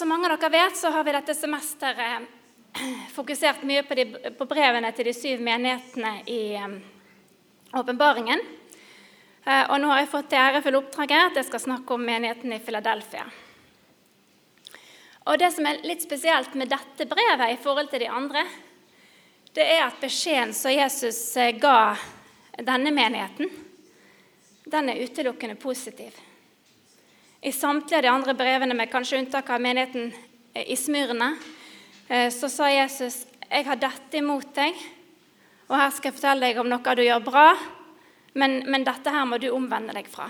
som mange av dere vet, så har vi dette semesteret fokusert mye på, de, på brevene til de syv menighetene i um, åpenbaringen. Uh, og nå har jeg fått det ærefulle oppdraget at jeg skal snakke om menigheten i Philadelphia. Og Det som er litt spesielt med dette brevet i forhold til de andre, det er at beskjeden som Jesus eh, ga denne menigheten, den er utelukkende positiv. I samtlige av de andre brevene, med kanskje unntak av menigheten i Smyrna, eh, så sa Jesus jeg har dette imot deg, og her skal jeg fortelle deg om noe du gjør bra, men, men dette her må du omvende deg fra.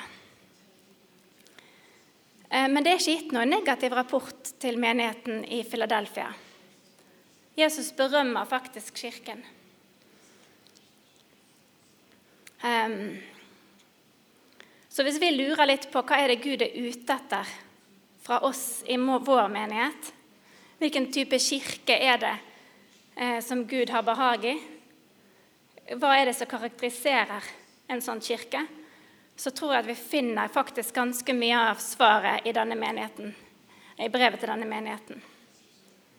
Eh, men det er ikke gitt noen negativ rapport til menigheten i Philadelphia. Jesus berømmer faktisk kirken. Um, så hvis vi lurer litt på hva er det Gud er ute etter fra oss i vår menighet, hvilken type kirke er det eh, som Gud har behag i, hva er det som karakteriserer en sånn kirke, så tror jeg at vi finner faktisk ganske mye av svaret i denne menigheten, i brevet til denne menigheten.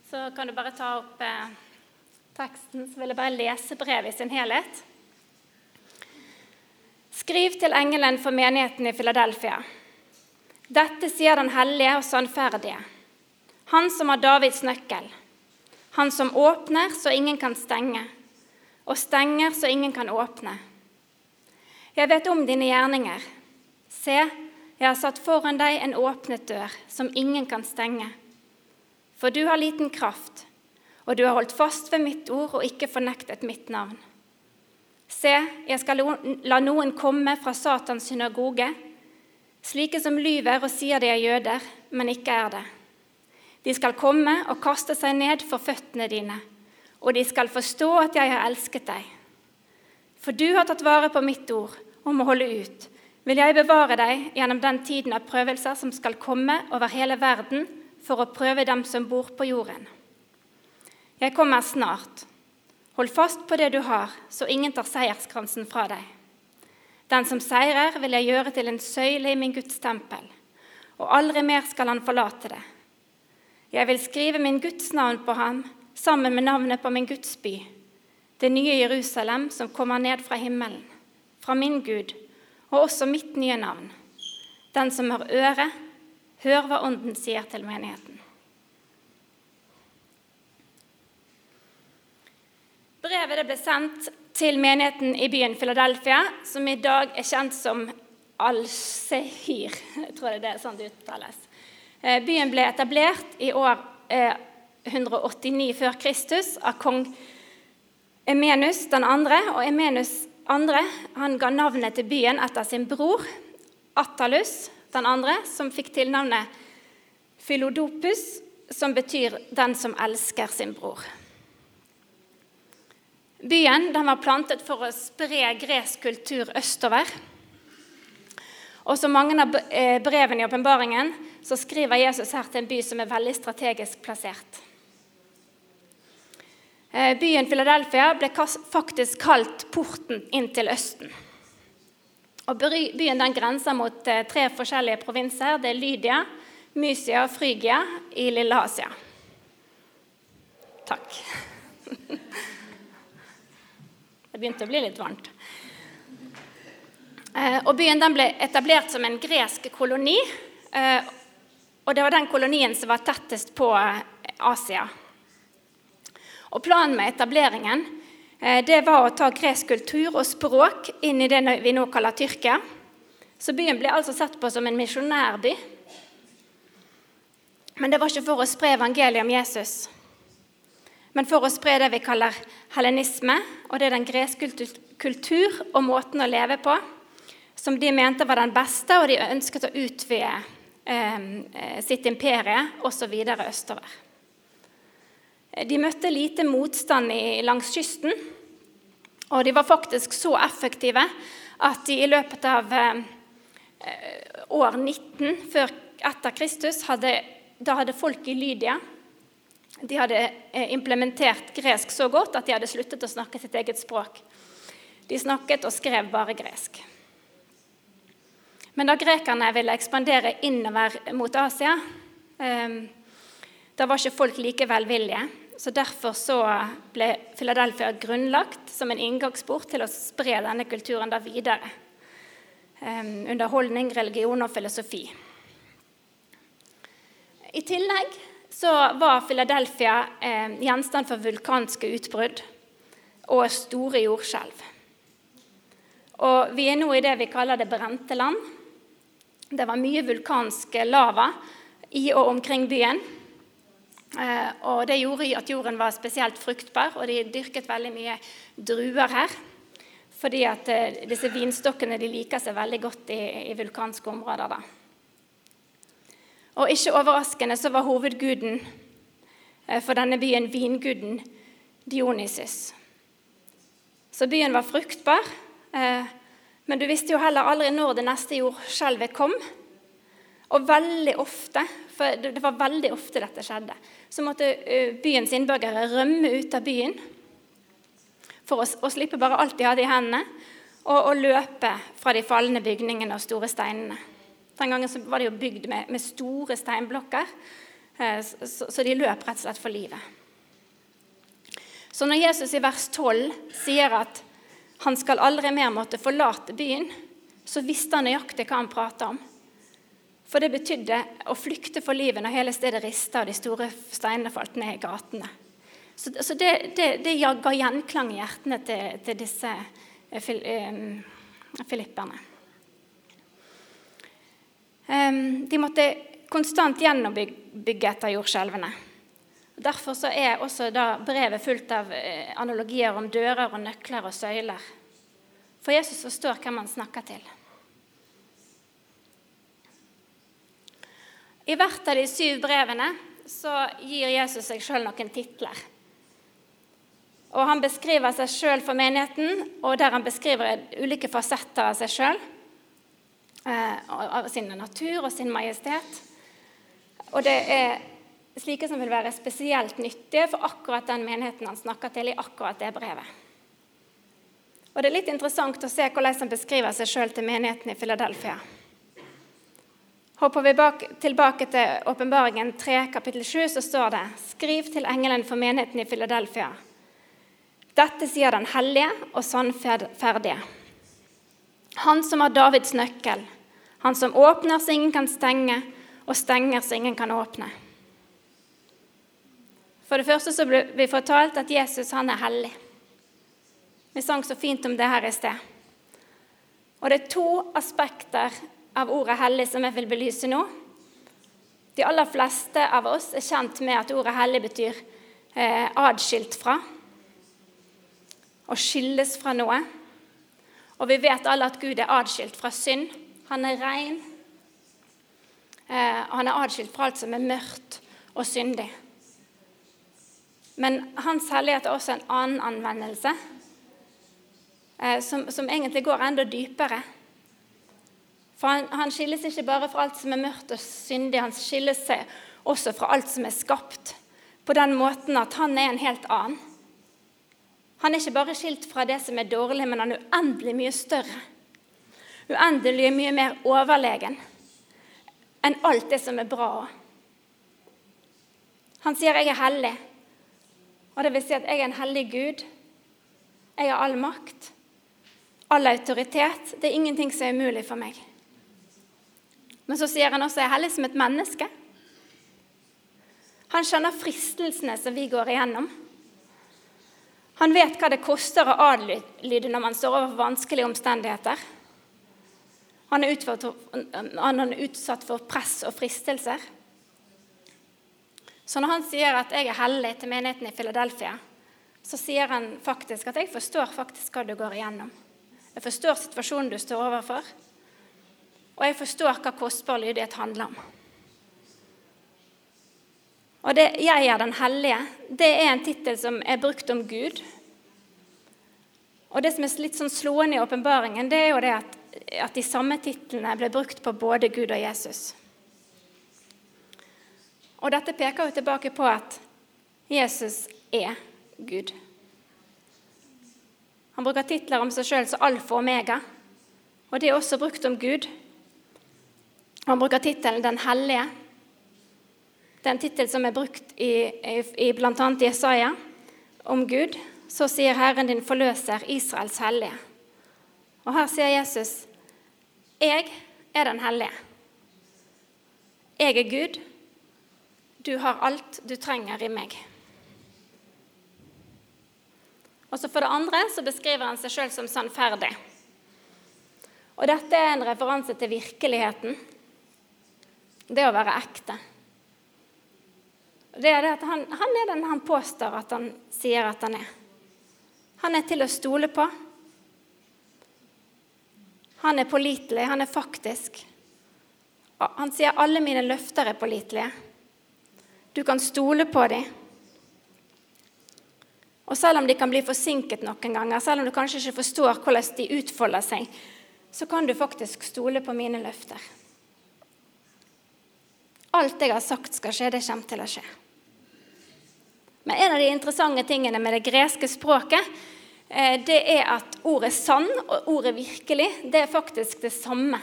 Så kan du bare ta opp eh, teksten, så vil jeg bare lese brevet i sin helhet. Skriv til engelen for menigheten i Philadelphia. Dette sier den hellige og sannferdige, han som har Davids nøkkel, han som åpner så ingen kan stenge, og stenger så ingen kan åpne. Jeg vet om dine gjerninger. Se, jeg har satt foran deg en åpnet dør som ingen kan stenge. For du har liten kraft, og du har holdt fast ved mitt ord og ikke fornektet mitt navn. Se, jeg skal la noen komme fra Satans synagoge, slike som lyver og sier de er jøder, men ikke er det. De skal komme og kaste seg ned for føttene dine, og de skal forstå at jeg har elsket deg. For du har tatt vare på mitt ord om å holde ut, vil jeg bevare deg gjennom den tiden av prøvelser som skal komme over hele verden for å prøve dem som bor på jorden. Jeg kommer snart. Hold fast på det du har, så ingen tar seierskransen fra deg. Den som seirer, vil jeg gjøre til en søyle i min Guds tempel, og aldri mer skal han forlate det. Jeg vil skrive min Guds navn på ham sammen med navnet på min Guds by, det nye Jerusalem som kommer ned fra himmelen, fra min Gud, og også mitt nye navn. Den som har øre, hør hva Ånden sier til menigheten. Brevet ble sendt til menigheten i byen Philadelphia, som i dag er kjent som Al-Sehir. Jeg tror det er sånn det uttales. Eh, byen ble etablert i år 189 eh, før Kristus av kong Emenus den. Og Emenus andre han ga navnet til byen etter sin bror Attalus den som fikk tilnavnet Philodopus, som betyr 'den som elsker sin bror'. Byen var plantet for å spre gresk kultur østover. Og som mange av eh, brevene i åpenbaringen så skriver Jesus her til en by som er veldig strategisk plassert. Eh, byen Philadelphia ble faktisk kalt porten inn til Østen. Og Byen den grenser mot eh, tre forskjellige provinser. Det er Lydia, Mysia og Frygia i Lille Asia. Takk. Det begynte å bli litt varmt. Eh, og Byen ble etablert som en gresk koloni. Eh, og det var den kolonien som var tettest på eh, Asia. Og Planen med etableringen det var å ta gresk kultur og språk inn i det vi nå kaller Tyrkia. Så byen ble altså sett på som en misjonærby. Men det var ikke for å spre evangeliet om Jesus men for å spre det vi kaller helenisme, og det er den greske kultur og måten å leve på, som de mente var den beste, og de ønsket å utvide ehm, eh, sitt imperie osv. østover. De møtte lite motstand i, langs kysten, og de var faktisk så effektive at de i løpet av eh, år 19 før, etter Kristus hadde, da hadde folk i Lydia de hadde eh, implementert gresk så godt at de hadde sluttet å snakke sitt eget språk. De snakket og skrev bare gresk. Men da grekerne ville ekspandere innover mot Asia, ehm, da var ikke folk like velvillige. Så Derfor så ble Philadelphia grunnlagt som en inngangsport til å spre denne kulturen da videre. Um, underholdning, religion og filosofi. I tillegg så var Philadelphia eh, gjenstand for vulkanske utbrudd og store jordskjelv. Og vi er nå i det vi kaller det brente land. Det var mye vulkansk lava i og omkring byen. Eh, og det gjorde at jorden var spesielt fruktbar, og de dyrket veldig mye druer her. Fordi at eh, disse vinstokkene de liker seg veldig godt i, i vulkanske områder. da. Og ikke overraskende så var hovedguden eh, for denne byen vinguden Dionysus. Så byen var fruktbar, men du visste jo heller aldri når det neste jordskjelvet kom. Og veldig ofte, for det var veldig ofte dette skjedde, så måtte eh, byens innbyggere rømme ut av byen for å, å slippe bare alt de hadde i hendene, og, og, løpe fra de falne bygningene og store steinene. Den gangen var det jo bygd med, med store steinblokker, eh, så, de løp rett og slett for livet. Så når Jesus i vers 12 sier at han skal aldri mer måtte forlate byen, så visste han nøyaktig hva han prata om. For det betydde å flykte for livet når hele stedet rista og de store steinene falt ned i gatene. Så, så det, det, det, ga gjenklang i hjertene til, til disse eh, fil, eh, filipperne. De måtte konstant gjennombygge etter jordskjelvene. Derfor er også brevet fullt av eh, analogier om dører og nøkler og søyler. For Jesus forstår hvem han snakker til. I hvert av de syv brevene så gir Jesus seg sjøl noen titler. Og Han beskriver seg sjøl for menigheten, og der han beskriver ulike fasetter av seg sjøl. Eh, av sin natur og sin majestet. Og det er slike som vil være spesielt nyttige for akkurat den menigheten han snakker til i akkurat det brevet. Og Det er litt interessant å se hvordan han beskriver seg sjøl til menigheten i Philadelphia. Hopper vi bak, tilbake til Åpenbaringen 3, kapittel 7, så står det Skriv til engelen for menigheten i Philadelphia. Dette sier den hellige og sannferdige. Han som har Davids nøkkel, han som åpner så ingen kan stenge, og stenger så ingen kan åpne. For det første så ble vi fortalt at Jesus han er hellig. Vi sang så fint om det her i sted. Og det er to aspekter av ordet 'hellig' som jeg vil belyse nå. De aller fleste av oss er kjent med at ordet 'hellig' betyr eh, adskilt fra. Å skilles fra noe. Og vi vet alle at Gud er adskilt fra synd. Han er ren. Eh, han er adskilt fra alt som er mørkt og syndig. Men Hans hellighet er også en annen anvendelse, eh, som, som egentlig går enda dypere. For han, han, skilles ikke bare fra alt som er mørkt og syndig, han skilles også fra alt som er skapt, på den måten at han er en helt annen. Han er ikke bare skilt fra det som er dårlig, men han er uendelig mye større. Uendelig mye mer overlegen enn alt det som er bra. Han sier 'jeg er hellig', og det vil si at jeg er en hellig Gud. Jeg har all makt, all autoritet. Det er ingenting som er umulig for meg. Men så sier han også 'jeg er hellig som et menneske'. Han skjønner fristelsene som vi går igjennom. Han vet hva det koster å adlyde når man står overfor vanskelige omstendigheter. Han er, han er utsatt for press og fristelser. Så når han sier at 'jeg er hellig' til menigheten i Philadelphia, så sier han faktisk at 'jeg forstår faktisk hva du går igjennom'. Jeg forstår situasjonen du står overfor og jeg forstår hva kostbar lydighet handler om. Og det 'Jeg er den hellige' det er en tittel som er brukt om Gud. Og Det som er litt sånn slående i åpenbaringen, det er jo det at, at de samme titlene ble brukt på både Gud og Jesus. Og Dette peker jo tilbake på at Jesus er Gud. Han bruker titler om seg sjøl som alfa og omega, og det er også brukt om Gud. Han bruker tittelen 'Den hellige'. Det er en tittel som er brukt i, i, i bl.a. Jesaja om Gud. Så sier Herren din forløser, Israels hellige. Og her sier Jesus, 'Jeg er den hellige'. Jeg er Gud. Du har alt du trenger i meg. Og så For det andre så beskriver han seg sjøl som sannferdig. Og Dette er en referanse til virkeligheten. Det å være ekte. Det er det at han, han er den han påstår at han sier at han er. Han er til å stole på. Han er pålitelig, han er faktisk. Han sier alle mine løfter er pålitelige. Du kan stole på dem. Og selv om de kan bli forsinket noen ganger, selv om du kanskje ikke forstår hvordan de utfolder seg, så kan du faktisk stole på mine løfter. Alt jeg har sagt skal skje, det kommer til å skje. Men en av de interessante tingene med det greske språket eh, det er at ordet 'sann' og ordet 'virkelig' det er faktisk det samme.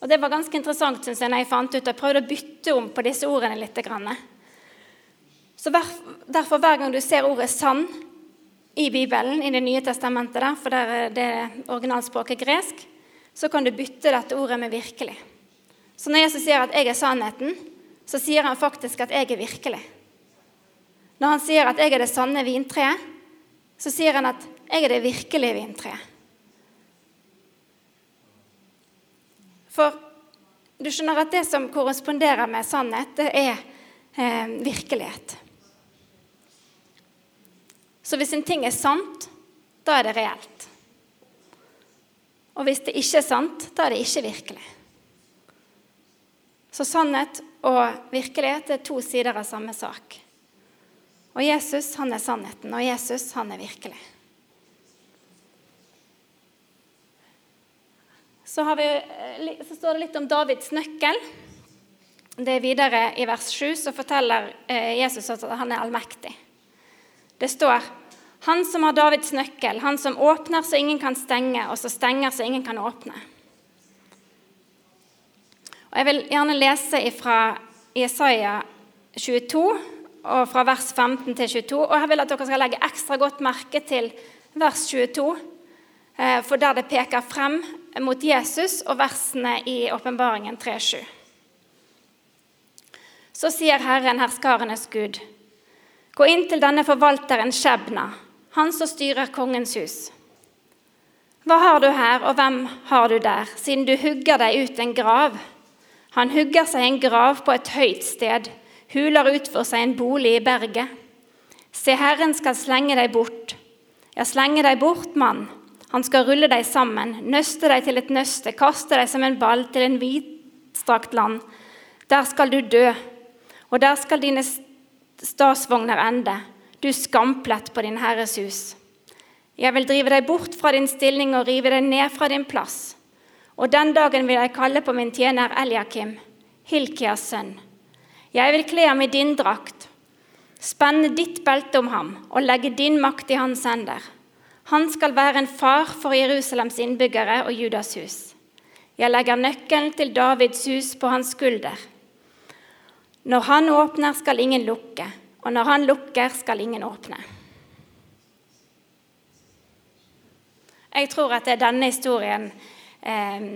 Og Det var ganske interessant synes jeg, når jeg fant ut Jeg prøvde å bytte om på disse ordene litt. Så Derfor, hver gang du ser ordet 'sann' i Bibelen, i Det nye testamentet, der, for der er det originalspråket gresk, så kan du bytte dette ordet med 'virkelig'. Så når Jesus sier at 'jeg er sannheten', så sier han faktisk at 'jeg er virkelig'. Når han sier at 'jeg er det sanne vintreet', så sier han at 'jeg er det virkelige vintreet'. For du skjønner at det som korresponderer med sannhet, det er eh, virkelighet. Så hvis en ting er sant, da er det reelt. Og hvis det ikke er sant, da er det ikke virkelig. Så sannhet og virkelighet er to sider av samme sak. Og Jesus, han er sannheten, og Jesus, han er virkelig. Så, vi, eh, så, står det litt om Davids nøkkel. Det er Videre i vers 7 så forteller eh, Jesus at han er allmektig. Det står han som har Davids nøkkel, han som åpner så ingen kan stenge, og så stenger så ingen kan åpne. Og Jeg vil gjerne lese fra Jesaja 22, og fra vers 15 til 22. Og jeg vil at dere skal legge ekstra godt merke til vers 22, eh, for der det peker frem mot Jesus og versene i Åpenbaringen 3.7. Så sier Herren, herskarenes Gud, gå inn til denne forvalteren Skjebna, han som styrer kongens hus. Hva har du her, og hvem har du der, siden du hugger deg ut en grav? Han hugger seg en grav på et høyt sted huler ut for seg en bolig i berget. Se, Herren skal slenge deg bort. Ja, slenge deg bort, mann. Han skal rulle deg sammen, nøste deg til et nøste, kaste deg som en ball til en vidstrakt land. Der skal du dø, og der skal dine stasvogner ende, du skamplett på din Herres hus. Jeg vil drive deg bort fra din stilling og rive deg ned fra din plass. Og den dagen vil jeg kalle på min tjener Eliakim, Hilkias sønn. Jeg vil kle ham i din drakt, spenne ditt belte om ham og legge din makt i hans hender. Han skal være en far for Jerusalems innbyggere og Judas hus. Jeg legger nøkkelen til Davids hus på hans skulder. Når han åpner, skal ingen lukke, og når han lukker, skal ingen åpne. Jeg tror at det er denne historien eh,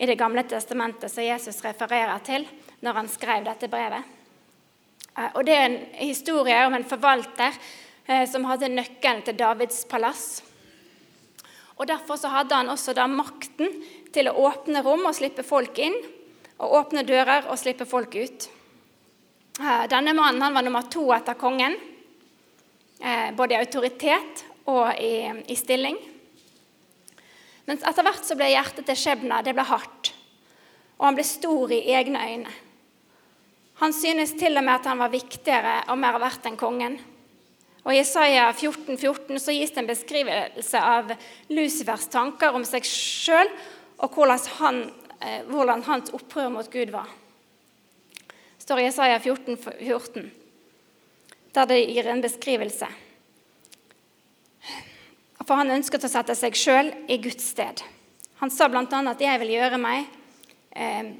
i Det gamle testamentet som Jesus refererer til når han skrev dette brevet. Eh, og Det er en historie om en forvalter eh, som hadde nøkkelen til Davids palass. Og Derfor så hadde han også da makten til å åpne rom og slippe folk inn, og åpne dører og slippe folk ut. Eh, denne mannen han var nummer to etter kongen, både i autoritet og i, i stilling. Men etter hvert så ble hjertet til Skjebna det ble hardt, og han ble stor i egne øyne. Han synes til og med at han var viktigere og mer verdt enn kongen. Og I Isaiah 14, 14 så gis det en beskrivelse av Lucifers tanker om seg sjøl, og hvordan, han, eh, hvordan, hans opprør mot Gud var. Det står i Isaiah 14, 14, der det gir en beskrivelse. For han ønsket å sette seg sjøl i Guds sted. Han sa bl.a. at 'jeg vil gjøre meg eh,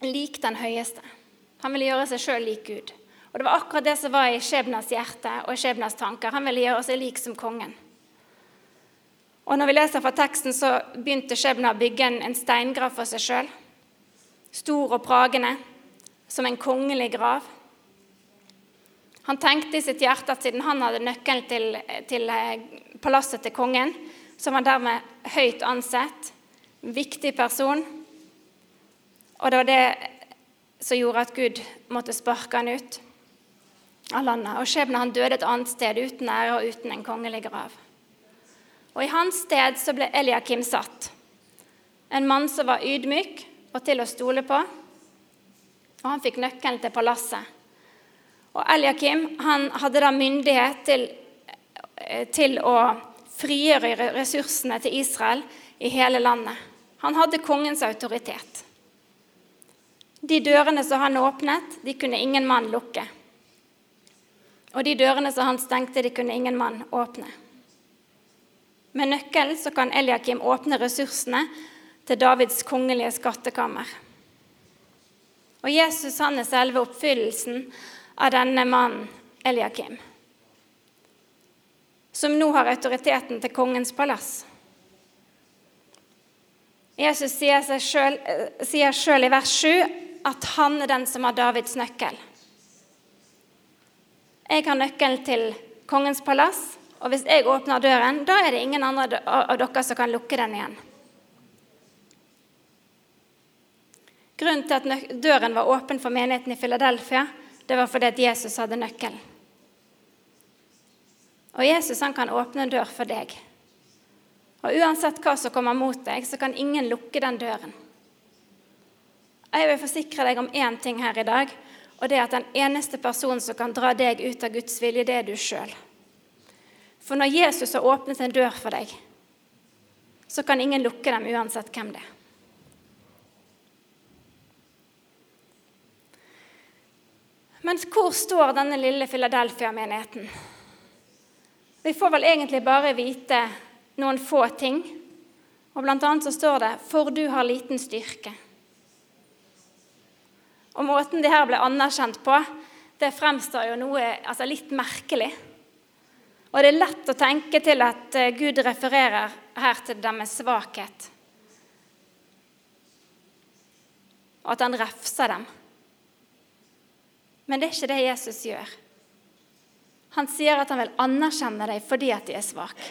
lik den høyeste'. Han ville gjøre seg sjøl lik Gud. Og Det var akkurat det som var i Skjebnas hjerte og Skjebnas tanker. Han ville gjøre seg lik som kongen. Og Når vi leser fra teksten, så begynte Skjebna å bygge en, en steingrav for seg sjøl. Stor og pragende, som en kongelig grav. Han tenkte i sitt hjerte at siden han hadde nøkkelen til, til eh, palasset til kongen, så var han dermed høyt ansett, viktig person. Og det var det som gjorde at Gud måtte sparke han ut av landet. Og skjebnen han døde et annet sted uten ære og uten en kongelig grav. Og I hans sted så ble Eliakim satt, en mann som var ydmyk og til å stole på. Og han fikk nøkkelen til palasset. Og Eliakim han hadde da myndighet til, eh, til å frigjøre ressursene til Israel i hele landet. Han hadde kongens autoritet. De dørene som han åpnet, de kunne ingen mann lukke. Og de dørene som han stengte, de kunne ingen mann åpne. Med nøkkelen så kan Eliakim åpne ressursene til Davids kongelige skattekammer. Og Jesus han er selve oppfyllelsen av denne mannen Eliakim, som nå har autoriteten til kongens palass. Jesus sier sjøl i vers 7 at han er den som har Davids nøkkel. Jeg har nøkkelen til kongens palass, og hvis jeg åpner døren, da er det ingen andre av dere som kan lukke den igjen. Grunnen til at døren var åpen for menigheten i Philadelphia, det var fordi at Jesus hadde nøkkelen. Og Jesus han kan åpne en dør for deg. Og Uansett hva som kommer mot deg, så kan ingen lukke den døren. Jeg vil forsikre deg om én ting her i dag, og det er at den eneste personen som kan dra deg ut av Guds vilje, det er du sjøl. For når Jesus har åpnet en dør for deg, så kan ingen lukke dem uansett hvem det er. Men hvor står denne lille Philadelphia-menigheten? Vi får vel egentlig bare vite noen få ting. Og Blant annet så står det 'For du har liten styrke'. Og Måten de her ble anerkjent på, det fremstår jo noe altså litt merkelig. Og det er lett å tenke til at eh, Gud refererer her til deres svakhet. Og at han refser dem. Men det er ikke det Jesus gjør. Han sier at han vil anerkjenne dem fordi at de er svake.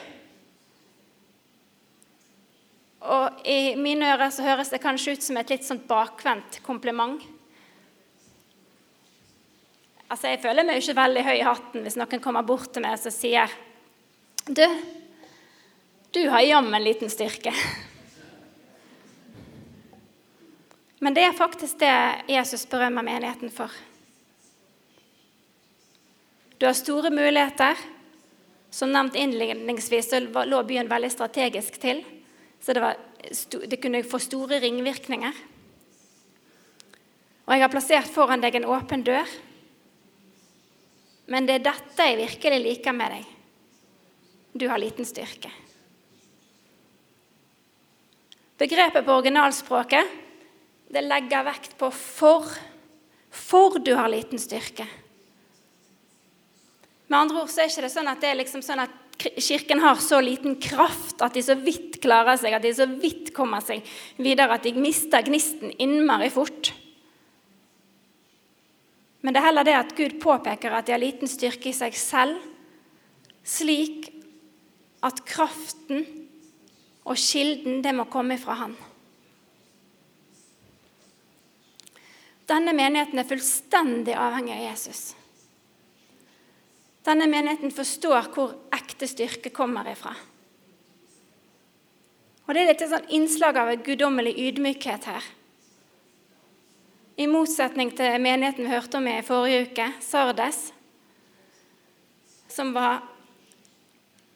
Og I mine ører så høres det kanskje ut som et litt sånn bakvendt kompliment. Altså, Jeg føler meg jo ikke veldig høy i hatten hvis noen kommer bort til meg og sier Du, du har jammen liten styrke. Men det er faktisk det Jesus berømmer menigheten for. Du har store muligheter. Som nevnt innledningsvis så lå byen veldig strategisk til, så det, var, det kunne få store ringvirkninger. Og jeg har plassert foran deg en åpen dør. Men det er dette jeg virkelig liker med deg. Du har liten styrke. Begrepet på originalspråket det legger vekt på 'for'. For du har liten styrke. Med andre ord så er det ikke sånn at det er liksom sånn at Kirken har så liten kraft at de så vidt klarer seg, at de så vidt kommer seg videre, at de mister gnisten innmari fort. Men det er heller det at Gud påpeker at de har liten styrke i seg selv, slik at kraften og kilden, det må komme fra Han. Denne menigheten er fullstendig avhengig av Jesus. Denne menigheten forstår hvor ekte styrke kommer ifra. Og Det er litt sånn innslag av en guddommelig ydmykhet her. I motsetning til menigheten vi hørte om i forrige uke, Sardes, som var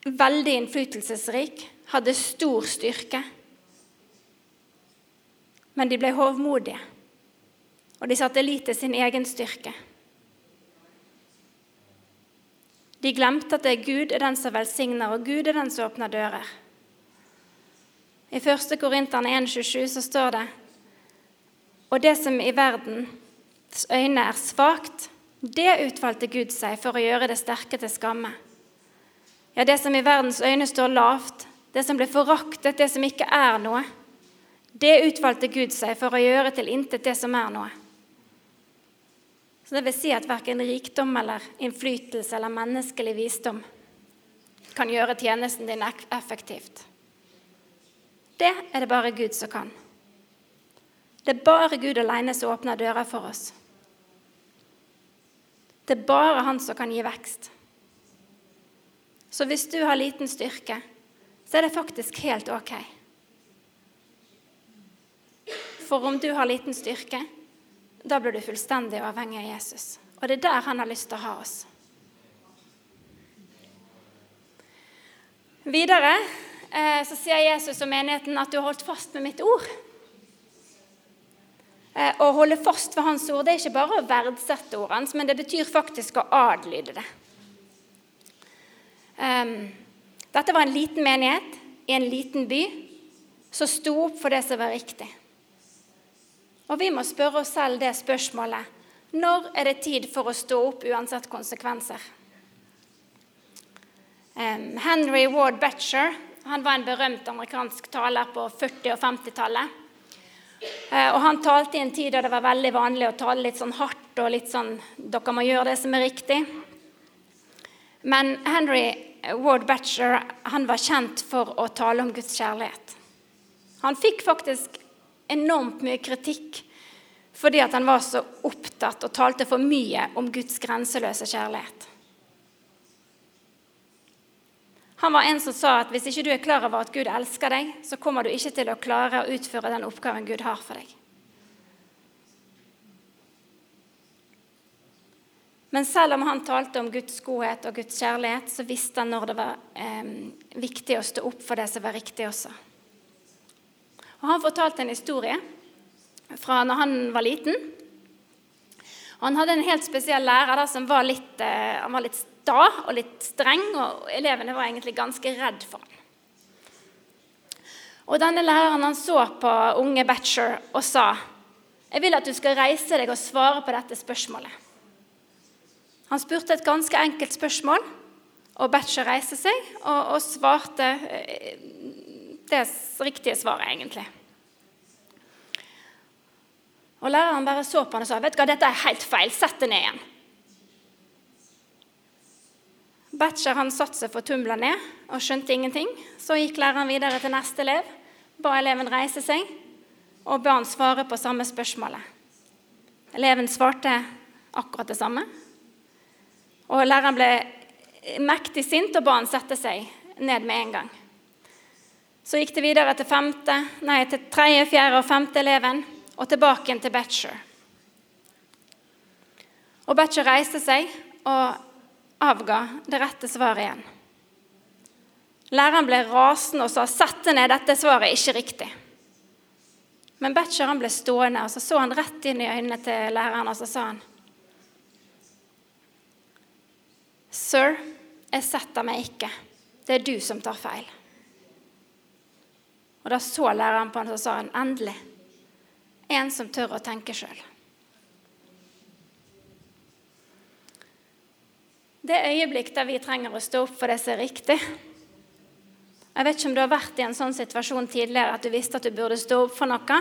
veldig innflytelsesrik, hadde stor styrke. Men de ble hovmodige, og de satte lit til sin egen styrke. De glemte at det er Gud er den som velsigner, og Gud er den som åpner dører. I 1. Korinterne 1,27 så står det Og det som i verdens øyne er svakt, det utvalgte Gud seg for å gjøre det sterke til skamme. Ja, det som i verdens øyne står lavt, det som ble foraktet, det som ikke er noe, det utvalgte Gud seg for å gjøre til intet det som er noe. Så Det vil si at verken rikdom eller innflytelse eller menneskelig visdom kan gjøre tjenesten din effektivt. Det er det bare Gud som kan. Det er bare Gud alene som åpner dører for oss. Det er bare Han som kan gi vekst. Så hvis du har liten styrke, så er det faktisk helt ok. For om du har liten styrke, da blir du fullstendig avhengig av Jesus. Og det er der han har lyst til å ha oss. Videre eh, så sier Jesus og menigheten at du har holdt fast med mitt ord. Eh, å holde fast ved hans ord det er ikke bare å verdsette ordet hans, men det betyr faktisk å adlyde det. Um, dette var en liten menighet i en liten by som sto opp for det som var riktig. Og vi må spørre oss selv det spørsmålet når er det tid for å stå opp uansett konsekvenser? Um, Henry Ward Betcher han var en berømt amerikansk taler på 40- og 50-tallet. Eh, og han talte i en tid da det var veldig vanlig å tale litt sånn hardt og litt sånn Dere må gjøre det som er riktig. Men Henry Ward Batcher han var kjent for å tale om Guds kjærlighet. Han fikk faktisk enormt mye kritikk fordi han var så opptatt og talte for mye om Guds grenseløse kjærlighet. Han var en som sa at hvis ikke du er klar over at Gud elsker deg, så kommer du ikke til å klare å utføre den oppgaven Gud har for deg. Men selv om han talte om Guds godhet og Guds kjærlighet, så visste han når det var eh, viktig å stå opp for det som var riktig også. Og Han fortalte en historie fra når han var liten. Han hadde en helt spesiell lærer da, som var litt, eh, han var litt sta og litt streng, og elevene var egentlig ganske redd for ham. Og denne læreren han så på unge Batcher og sa jeg vil at du skal reise deg og svare på dette spørsmålet. Han spurte et ganske enkelt spørsmål, og Batcher reiste seg og, og svarte eh, det riktige svaret, egentlig. Og Læreren bare så på han og sa vet du hva, dette er helt feil. Sett det ned igjen. Batcher han satte seg fortumla ned og skjønte ingenting. Så gikk læreren videre til neste elev, ba eleven reise seg og ba han svare på samme spørsmålet. Eleven svarte akkurat det samme. Og læreren ble mektig sint og ba han sette seg ned med en gang. Så gikk det videre til, femte, nei, til tredje, fjerde og femte eleven og tilbake igjen til Batcher. Og Batcher reiste seg og avga det rette svaret igjen. Læreren ble rasende og sa 'Sett ned, dette svaret ikke riktig'. Men Betcher ble stående, og så så han rett inn i øynene til læreren og så sa han Sir, jeg setter meg ikke. Det er du som tar feil. Og Da så læreren på han og så sa han, endelig en som tør å tenke sjøl. Det øyeblikk der vi trenger å stå opp for det som er riktig Jeg vet ikke om du har vært i en sånn situasjon tidligere at du visste at du burde stå opp for noe,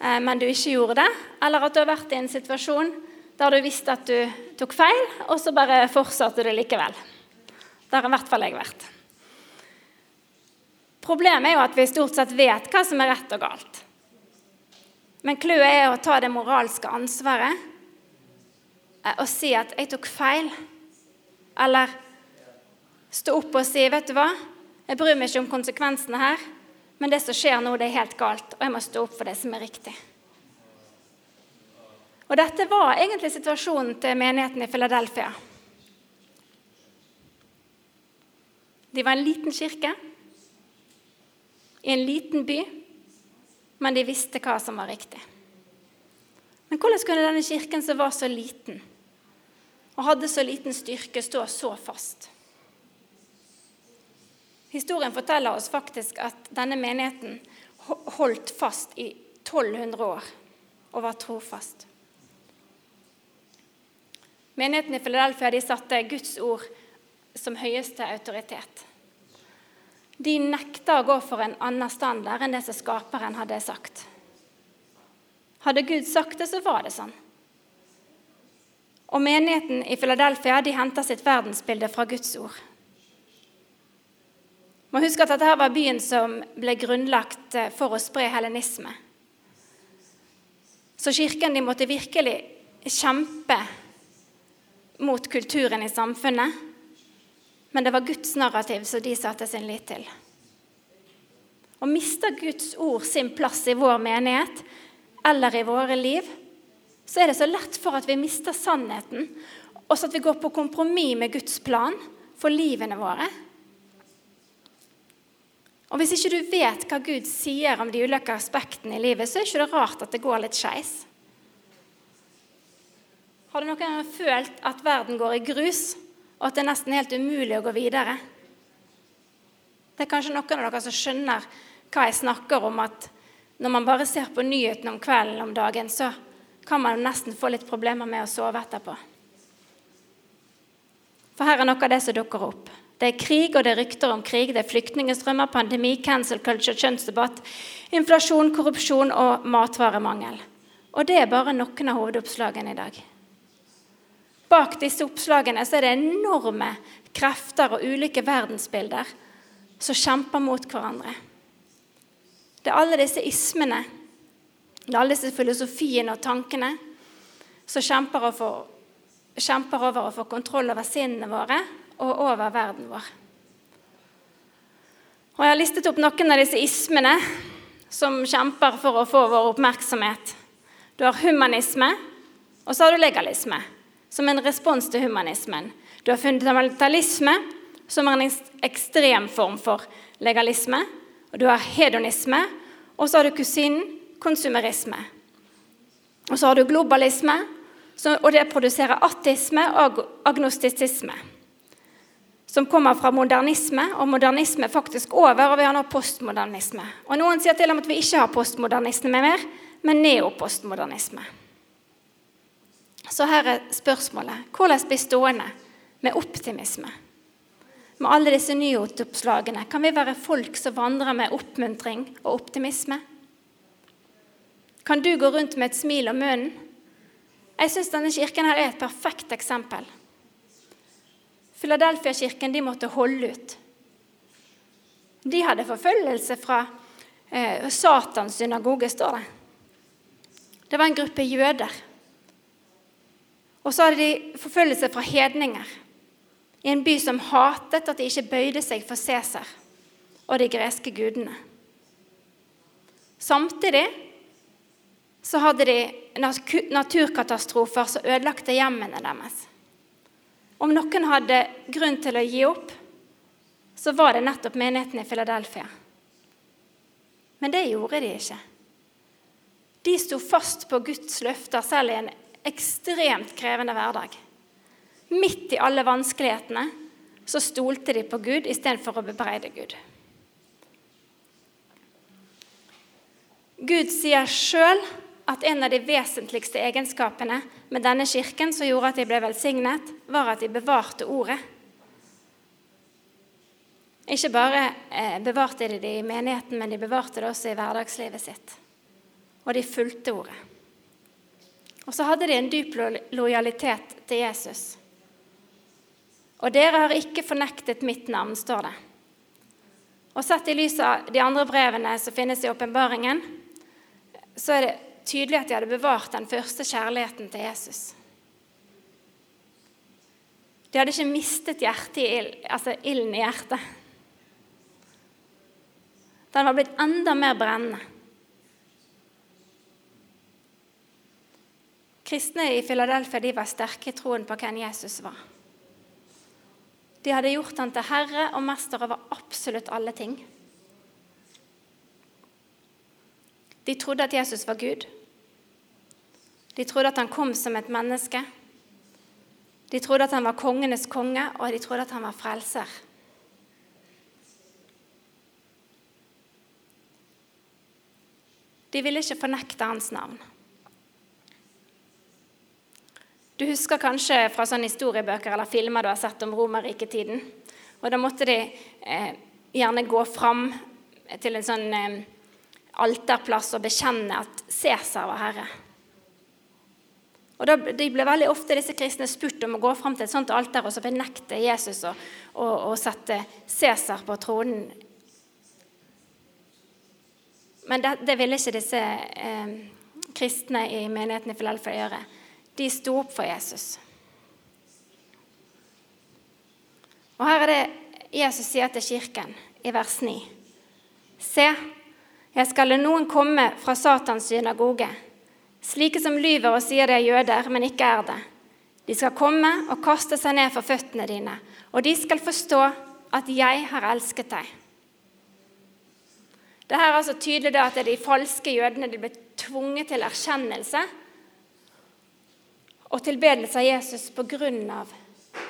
eh, men du ikke gjorde det. Eller at du har vært i en situasjon der du visste at du tok feil, og så bare fortsatte du likevel. Der har i hvert fall jeg vært. Problemet er jo at vi stort sett vet hva som er rett og galt. Men clouet er å ta det moralske ansvaret eh, og si at 'jeg tok feil'. Eller stå opp og si 'vet du hva, jeg bryr meg ikke om konsekvensene her', men det som skjer nå, det er helt galt, og jeg må stå opp for det som er riktig. Og Dette var egentlig situasjonen til menigheten i Philadelphia. De var en liten kirke i en liten by, men de visste hva som var riktig. Men hvordan kunne denne kirken som var så liten og hadde så liten styrke, stå så fast? Historien forteller oss faktisk at denne menigheten holdt fast i 1200 år og var trofast. Menigheten i Philadelphia de satte Guds ord som høyeste autoritet. De nekta å gå for en annen standard enn det som skaperen hadde sagt. Hadde Gud sagt det, så var det sånn. Og menigheten i Philadelphia de henta sitt verdensbilde fra Guds ord. Må huske at dette var byen som ble grunnlagt eh, for å spre helenisme. Så kirken de måtte virkelig kjempe mot kulturen i samfunnet. Men det var Guds narrativ som de satte sin lit til. Og mister Guds ord sin plass i vår menighet eller i våre liv, så er det så lett for at vi mister sannheten, og så at vi går på kompromiss med Guds plan for livene våre. Og Hvis ikke du vet hva Gud sier om de ulike aspektene i livet, så er det ikke rart at det går litt skeis. Har du noen gang følt at verden går i grus, og at det er nesten helt umulig å gå videre? Det er kanskje noen av dere som skjønner hva jeg snakker om, at når man bare ser på nyhetene om kvelden om dagen, så kan man nesten få litt problemer med å sove etterpå. For her er noe av det som dukker opp. Det er krig, og det er rykter om krig. Det er flyktningstrømmer, pandemi, cancel culture, kjønnsdebatt, inflasjon, korrupsjon og matvaremangel. Og det er bare noen av hovedoppslagene i dag. Bak disse oppslagene så er det enorme krefter og ulike verdensbilder som kjemper mot hverandre. Det er alle disse ismene er alle disse filosofiene og tankene som kjemper, kjemper over å få kontroll over sinnene våre og over verden vår. Og Jeg har listet opp noen av disse ismene som kjemper for å få vår oppmerksomhet. Du har humanisme, og så har du legalisme, som en respons til humanismen. Du har fundamentalisme, som er en ekstrem form for legalisme. Og du har hedonisme, og så har du kusinen, konsumerisme. Og så har du globalisme, og det produserer ateisme og agnostisisme. Som kommer fra modernisme, og modernisme er faktisk over, og vi har nå postmodernisme. Og Noen sier til og med at vi ikke har postmodernisme mer, men neopostmodernisme. Så her er spørsmålet hvordan bli stående med optimisme? Med alle disse nyhetsoppslagene, kan vi være folk som vandrer med oppmuntring og optimisme? Kan du gå rundt med et smil om munnen? Jeg syns denne kirken her er et perfekt eksempel. Philadelphia-kirken måtte holde ut. De hadde forfølgelse fra eh, Satans synagoge, står det. Det var en gruppe jøder. Og så hadde de forfølgelse fra hedninger i en by som hatet at de ikke bøyde seg for Cæsar og de greske gudene. Samtidig så hadde de naturkatastrofer som ødelagte hjemmene deres. Om noen hadde grunn til å gi opp, så var det nettopp menigheten i Philadelphia. Men det gjorde de ikke. De sto fast på Guds løfter selv i en ekstremt krevende hverdag. Midt i alle vanskelighetene så stolte de på Gud istedenfor å bebreide Gud. Gud sier sjøl at en av de vesentligste egenskapene med denne kirken som gjorde at de ble velsignet, var at de bevarte ordet. Ikke bare eh, bevarte de det i menigheten, men de bevarte det også i hverdagslivet sitt. Og de fulgte ordet. Og så hadde de en dyp lojalitet til Jesus. Og dere har ikke fornektet mitt navn, står det. Og sett i lys av de andre brevene som finnes i åpenbaringen, så er det tydelig at de hadde bevart den første kjærligheten til Jesus. De hadde ikke mistet i ild, altså ilden i hjertet. Den var blitt enda mer brennende. Kristne i Filadelfia de var sterke i troen på hvem Jesus var. De hadde gjort han til herre og mester over absolutt alle ting. De trodde at Jesus var Gud. De trodde at han kom som et menneske. De trodde at han var kongenes konge, og de trodde at han var frelser. De ville ikke fornekte hans navn. Du husker kanskje fra sånne historiebøker eller filmer du har sett om Romerriketiden. Og da måtte de eh, gjerne gå fram til en sånn eh, alterplass og bekjenne at Cæsar var herre. Og da, De ble veldig ofte disse kristne spurt om å gå fram til et sånt alter og så benekte Jesus og, og, og sette Cæsar på tronen. Men det, det ville ikke disse eh, kristne i menigheten i Filadelfia gjøre. De sto opp for Jesus. Og her er det Jesus sier til kirken i vers 9. Se, jeg skal la noen komme fra Satans synagoge, slike som lyver og sier de er jøder, men ikke er det. De skal komme og kaste seg ned for føttene dine, og de skal forstå at jeg har elsket deg. Det er altså tydelig at det er de falske jødene de ble tvunget til erkjennelse og tilbedelse av Jesus pga.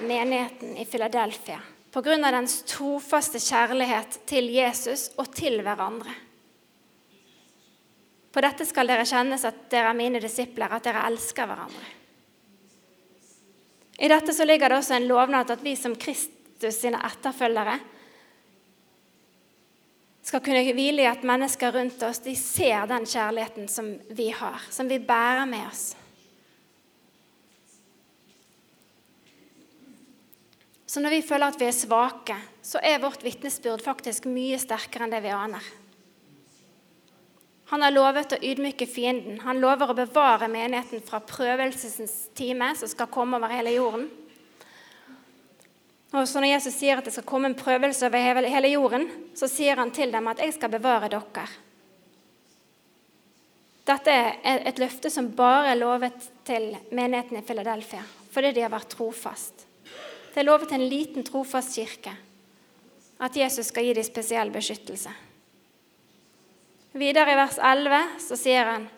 menigheten i Filadelfia. Pga. dens trofaste kjærlighet til Jesus og til hverandre. På dette skal dere kjennes at dere er mine disipler, at dere elsker hverandre. I dette så ligger det også en lovnad at vi som Kristus sine etterfølgere skal kunne hvile i at mennesker rundt oss de ser den kjærligheten som vi har, som vi bærer med oss. Så når vi føler at vi er svake, så er vårt vitnesbyrd faktisk mye sterkere enn det vi aner. Han har lovet å ydmyke fienden. Han lover å bevare menigheten fra prøvelsens time som skal komme over hele jorden. Og så Når Jesus sier at det skal komme en prøvelse over hele jorden, så sier han til dem at 'jeg skal bevare dere'. Dette er et løfte som bare er lovet til menigheten i Philadelphia, fordi de har vært trofast. Det er lovet en liten, trofast kirke at Jesus skal gi dem spesiell beskyttelse. Videre i vers 11 så sier han,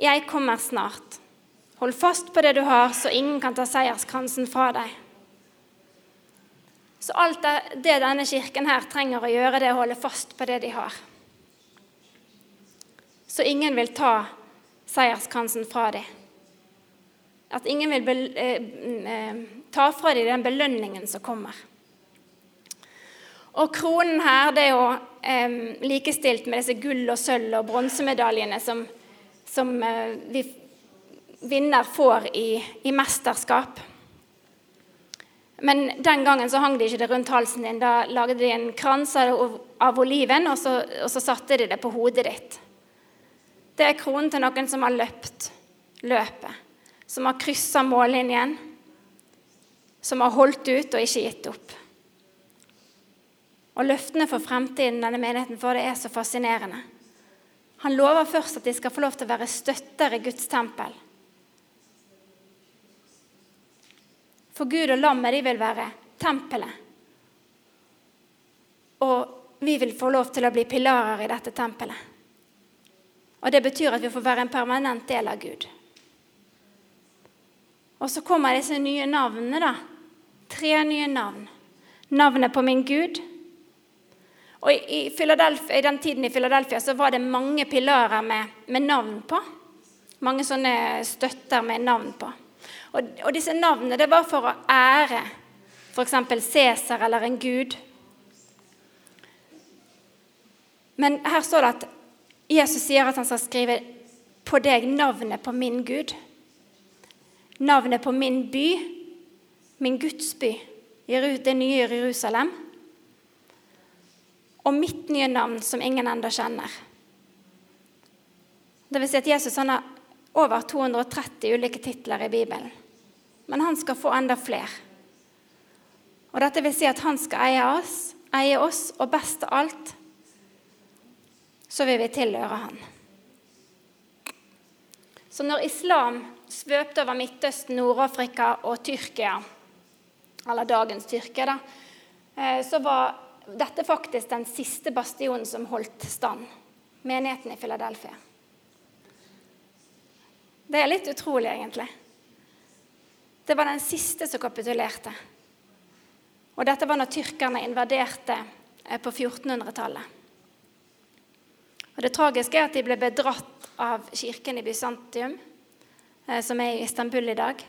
'Jeg kommer snart. Hold fast på det du har, så ingen kan ta seierskransen fra deg.' Så alt det denne kirken her trenger å gjøre, det er å holde fast på det de har. Så ingen vil ta seierskransen fra dem. At ingen vil eh, eh, ta fra dem den belønningen som kommer. Og kronen her det er jo eh, likestilt med disse gull- og sølv- og bronsemedaljene som, som eh, vi vinner får i, i mesterskap. Men den gangen så hang de ikke det rundt halsen din. Da lagde de en krans av oliven, og så, og så satte de det på hodet ditt. Det er kronen til noen som har løpt løpet, som har kryssa mållinjen, som har holdt ut og ikke gitt opp. Og løftene for fremtiden denne menigheten får, det er så fascinerende. Han lover først at de skal få lov til å være støtter i Guds tempel. For Gud og lammet de vil være tempelet. Og vi vil få lov til å bli pilarer i dette tempelet. Og det betyr at vi får være en permanent del av Gud. Og så kommer disse nye navnene, da. Tre nye navn. Navnet på min Gud. Og i, i den tiden i Philadelphia så var det mange pilarer med, med navn på. Mange sånne støtter med navn på. Og, og disse navnene det var for å ære f.eks. Cæsar eller en gud. Men her står det at Jesus sier at han skal skrive på deg navnet på min Gud. Navnet på min by, min Guds by, det nye Jerusalem. Og mitt nye navn, som ingen enda kjenner. Det vil si at Jesus har over 230 ulike titler i Bibelen. Men han skal få enda flere. Og Dette vil si at han skal eie oss, eie oss, og best av alt så vil vi tilhøre han. Så når islam svøpte over Midtøsten, Nord-Afrika og Tyrkia, eller dagens Tyrkia, da, eh, så var dette faktisk den siste bastionen som holdt stand. Menigheten i Philadelphia. Det er litt utrolig, egentlig. Det var den siste som kapitulerte. Og dette var når tyrkerne invaderte eh, på 1400-tallet. Og Det tragiske er at de ble bedratt av kirken i Bysantium. eh, som er i Istanbul i dag.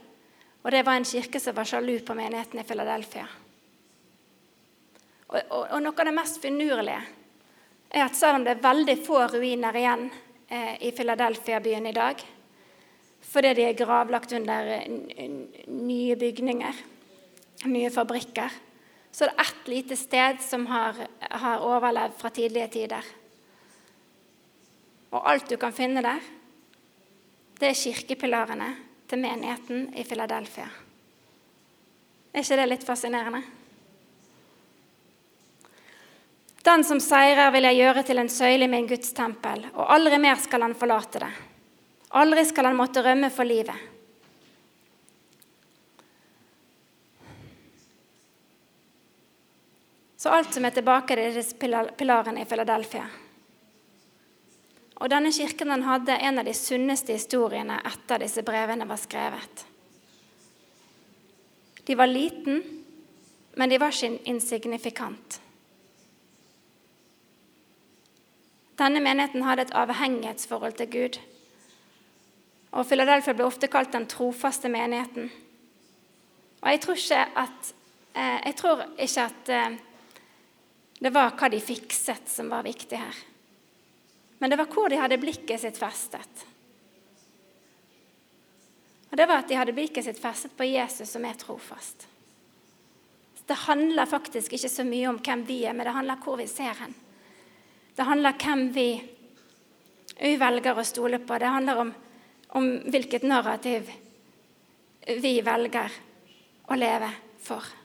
Og det var en kirke som var sjalu på menigheten i Philadelphia. Og, og, og noe av det mest finurlige er at selv om det er veldig få ruiner igjen eh, i Philadelphia-byen i dag, fordi de er gravlagt under nye bygninger, nye fabrikker, så er det ett lite sted som har, har overlevd fra tidlige tider. Og alt du kan finne der, det er kirkepilarene til menigheten i Philadelphia. Er ikke det litt fascinerende? Den som seirer, vil jeg gjøre til en søyle i min Guds tempel, og aldri mer skal han forlate det. Aldri skal han måtte rømme for livet. Så alt som er tilbake, det er disse pilarene i Philadelphia. Og denne kirken den hadde en av de sunneste historiene etter disse brevene var skrevet. De var liten, men de var ikke insignifikant. Denne menigheten hadde et avhengighetsforhold til Gud. Og Philadelphia ble ofte kalt den trofaste menigheten. Og jeg tror ikke at, eh, tror ikke at eh, det var hva de fikset, som var viktig her. Men det var hvor de hadde blikket sitt festet. Og Det var at de hadde blikket sitt festet på Jesus, som er trofast. Det handler faktisk ikke så mye om hvem vi er, men det handler om hvor vi ser hen. Det handler om hvem vi, vi velger å stole på. Det handler om, om hvilket narrativ vi velger å leve for.